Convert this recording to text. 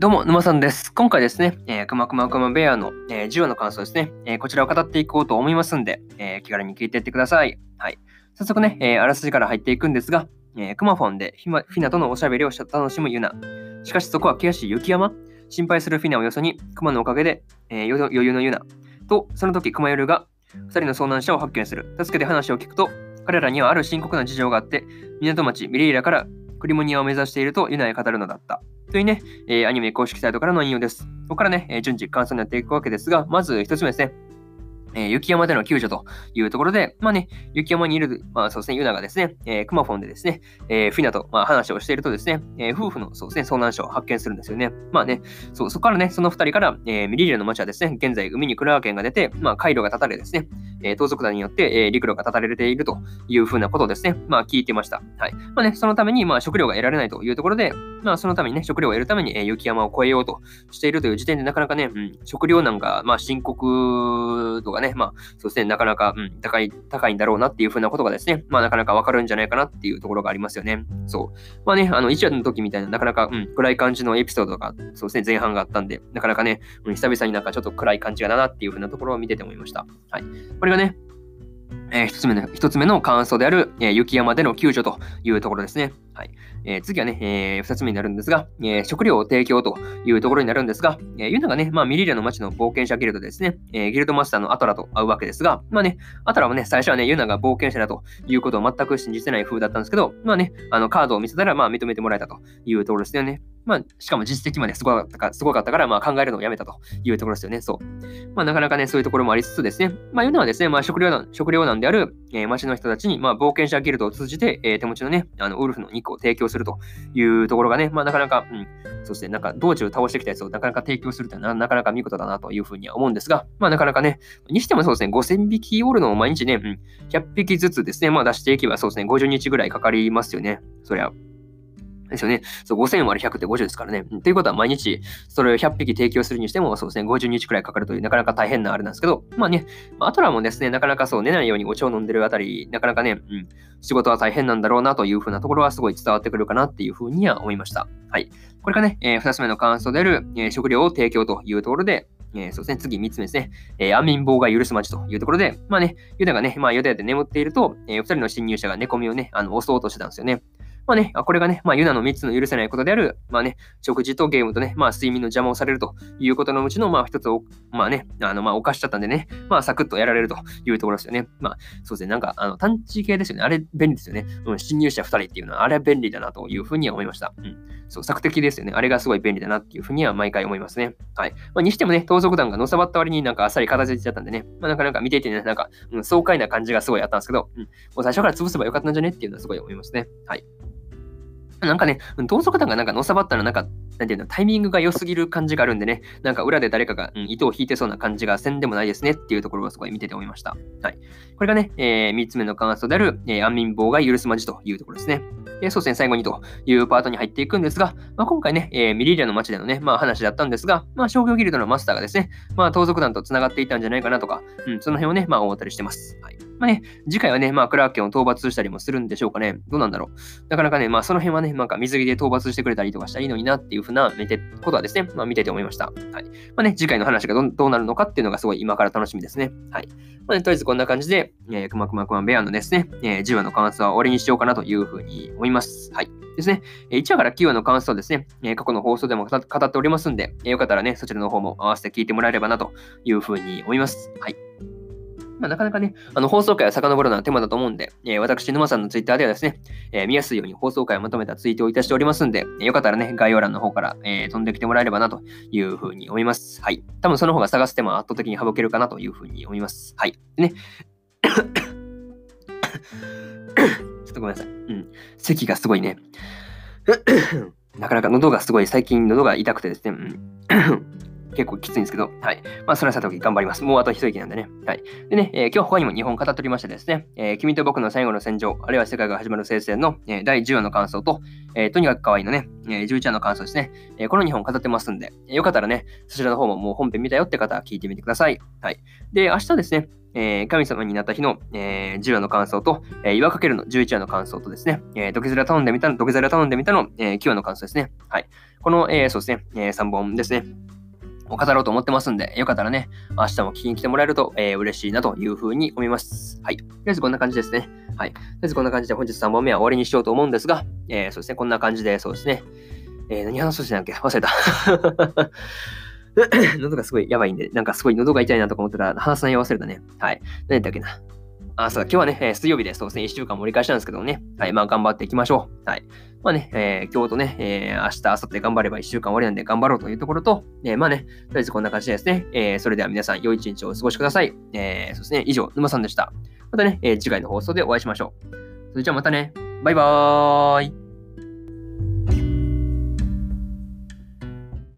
どうも、沼さんです。今回ですね、えー、くまくまくまベアの、えー、10話の感想ですね、えー、こちらを語っていこうと思いますんで、えー、気軽に聞いていってください。はい。早速ね、え、あらすじから入っていくんですが、えー、クマフォンでひ、まフィナとのおしゃべりを楽しむユナ。しかしそこは険しい雪山心配するフィナをよそに、クマのおかげで、え、余裕のユナ。と、その時クマヨルが2人の遭難者を発見する。助けて話を聞くと、彼らにはある深刻な事情があって、港町ミレイラからクリモニアを目指しているとユナへ語るのだった。というね、え、アニメ公式サイトからの引用です。ここからね、え、順次感想になっていくわけですが、まず一つ目ですね。えー、雪山での救助というところで、まあね、雪山にいる、まあそうですね、ユナがですね、えー、クマフォンでですね、えー、フィナと、まあ、話をしているとですね、えー、夫婦のそうですね、遭難者を発見するんですよね。まあね、そ、そこからね、その二人から、えー、ミリリアの町はですね、現在海にクラーケンが出て、まあ、回路が断たれですね、えー、盗賊団によって、えー、陸路が断たれているというふうなことですね、まあ聞いてました。はい。まあね、そのために、まあ食料が得られないというところで、まあそのためにね、食料を得るために、えー、雪山を越えようとしているという時点でなかなかね、うん、食料難が、まあ深刻度がね、まあそうですね、なかなか、うん、高い、高いんだろうなっていうふうなことがですね、まあなかなかわかるんじゃないかなっていうところがありますよね。そう。まあね、あの、1話の時みたいな、なかなか、うん、暗い感じのエピソードが、そうですね、前半があったんで、なかなかね、うん、久々になんかちょっと暗い感じがだなっていうふうなところを見てて思いました。はい。これがね、えー、一つ目の、一つ目の感想である、えー、雪山での救助というところですね。はい。えー、次はね、えー、二つ目になるんですが、え、食料を提供というところになるんですが、えー、ユナがね、まあ、ミリリアの街の冒険者ギルドですね、え、ギルドマスターのアトラと会うわけですが、まあね、アトラはね、最初はね、ユナが冒険者だということを全く信じてない風だったんですけど、まあね、あの、カードを見せたら、まあ、認めてもらえたというところですよね。まあ、しかも実績まですごかったかすごかったから、まあ、考えるのをやめたというところですよね。そう。まあ、なかなかね、そういうところもありつつですね、まあ、ユナはですね、まあ、食料難、食料難である、えー、街の人たちに、まあ、冒険者ギルドを通じて、えー、手持ちのね、あの、ウルフの肉を提供するというところがね、まあ、なかなか、うん、そしてなんか道中倒してきたやつをなかなか提供するというのはなかなか見事だなというふうには思うんですが、まあなかなかね、にしてもそうですね、5000匹おるのを毎日ね、うん、100匹ずつですね、まあ出していけばそうですね、50日ぐらいかかりますよね。そりゃ。ですよね。そう、5000割る100って50ですからね。ということは毎日それを100匹提供するにしても、そうですね、50日くらいかかるという、なかなか大変なあれなんですけど、まあね、あ、アトラもですね、なかなかそう寝ないようにお茶を飲んでるあたり、なかなかね、うん、仕事は大変なんだろうなというふうなところはすごい伝わってくるかなっていうふうには思いました。はい。これがね、えー、2つ目の感想である、えー、食料を提供というところで、えー、そうですね、次3つ目ですね。えー、安眠棒が許す街というところで、まあね、ユダがね、まあユダで眠っていると、えー、2人の侵入者が寝込みをね、あの、押そうとしてたんですよね。まあね、これがね、まあ、ユナの3つの許せないことである、まあね、食事とゲームとね、まあ、睡眠の邪魔をされるということのうちの、まあ、一つを、まあね、あの、まあ、犯しちゃったんでね、まあ、サクッとやられるというところですよね。まあ、そうですね、なんか、あの、探知系ですよね。あれ、便利ですよね。うん、侵入者2人っていうのは、あれ便利だなというふうには思いました。うん。そう、索敵ですよね。あれがすごい便利だなっていうふうには毎回思いますね。はい。まあ、にしてもね、盗賊団がのさばった割になんかあっさり片付いちゃったんでね、まあ、なかなか見ていてね、なんか、うん、爽快な感じがすごいあったんですけど、うん、もう最初から潰せばよかったんじゃねっていうのはすごい思いますね。はい。なんかね、同族団がなんかのさばったらなんか、なんていうの、タイミングが良すぎる感じがあるんでね、なんか裏で誰かが、うん、糸を引いてそうな感じがせんでもないですねっていうところをすごい見てて思いました。はい。これがね、えー、3つ目の感想である、えー、安眠棒が許すまじというところですね。えー、そうですね、最後にというパートに入っていくんですが、まあ、今回ね、えー、ミリリアの街でのね、まあ話だったんですが、まあ商業ギルドのマスターがですね、まあ盗賊団と繋がっていたんじゃないかなとか、うん、その辺をね、まあ思ったりしてます。はい。まあね、次回はね、まあクラーケンを討伐したりもするんでしょうかね。どうなんだろう。なかなかね、まあその辺はね、なんか水着で討伐してくれたりとかしたらいいのになっていうふうな見てことはですね、まあ見てて思いました。はい。まあね、次回の話がどうなるのかっていうのがすごい今から楽しみですね。はい。まあね、とりあえずこんな感じで、えー、くまくまくまベアのですね、えー、10話の感想は終わりにしようかなというふうに思います。はい。ですね。1話から9話の感想ですね、過去の放送でも語っておりますんで、よかったらね、そちらの方も合わせて聞いてもらえればなというふうに思います。はい。まあ、なかなかね、あの放送回を遡るのは手間だと思うんで、えー、私、沼さんのツイッターではですね、えー、見やすいように放送回をまとめたツイートをいたしておりますんで、えー、よかったらね、概要欄の方から、え飛んできてもらえればなというふうに思います。はい。多分その方が探す手間は圧倒的に省けるかなというふうに思います。はい。ね。ちょっとごめんなさい。うん。咳がすごいね。なかなか喉がすごい、最近喉が痛くてですね。うん結構きついんですけど、はい。まあ、それはさておき頑張ります。もうあと一息なんでね。はい。でね、えー、今日他にも2本語っておりましてですね、えー、君と僕の最後の戦場、あるいは世界が始まる聖戦の、えー、第10話の感想と、えー、とにかく可愛いのね、えー、11話の感想ですね。えー、この2本語ってますんで、えー、よかったらね、そちらの方ももう本編見たよって方は聞いてみてください。はい。で、明日ですね、えー、神様になった日の、えー、10話の感想と、えー、岩かけるの11話の感想とですね、えー、土下座頼んでみたの、土下座頼んでみたの、えー、9話の感想ですね。はい。この、えー、そうですね、えー、3本ですね。を語ろうと思ってますんで、よかったらね、明日も聞きに来てもらえると、えー、嬉しいなというふうに思います。はい。とりあえずこんな感じですね。はい。とりあえずこんな感じで本日3本目は終わりにしようと思うんですが、えー、そうですね、こんな感じで、そうですね。えー、何話そうしてたっけ？忘れた。喉がすごいやばいんで、なんかすごい喉が痛いなとか思ってたら、話す内容忘れたね。はい。何だっけな？あ、そうだ、今日はね、え、水曜日でそうですね、1週間盛り返したんですけどね。はい。まあ、頑張っていきましょう。はい。まあね、えー、今日とね、えー、明日、明後日頑張れば1週間終わりなんで頑張ろうというところと、えー、まあね、とりあえずこんな感じでですね、えー、それでは皆さん、良い一日をお過ごしください。えー、そうですね、以上、沼さんでした。またね、えー、次回の放送でお会いしましょう。それじゃあまたね、バイバーイ。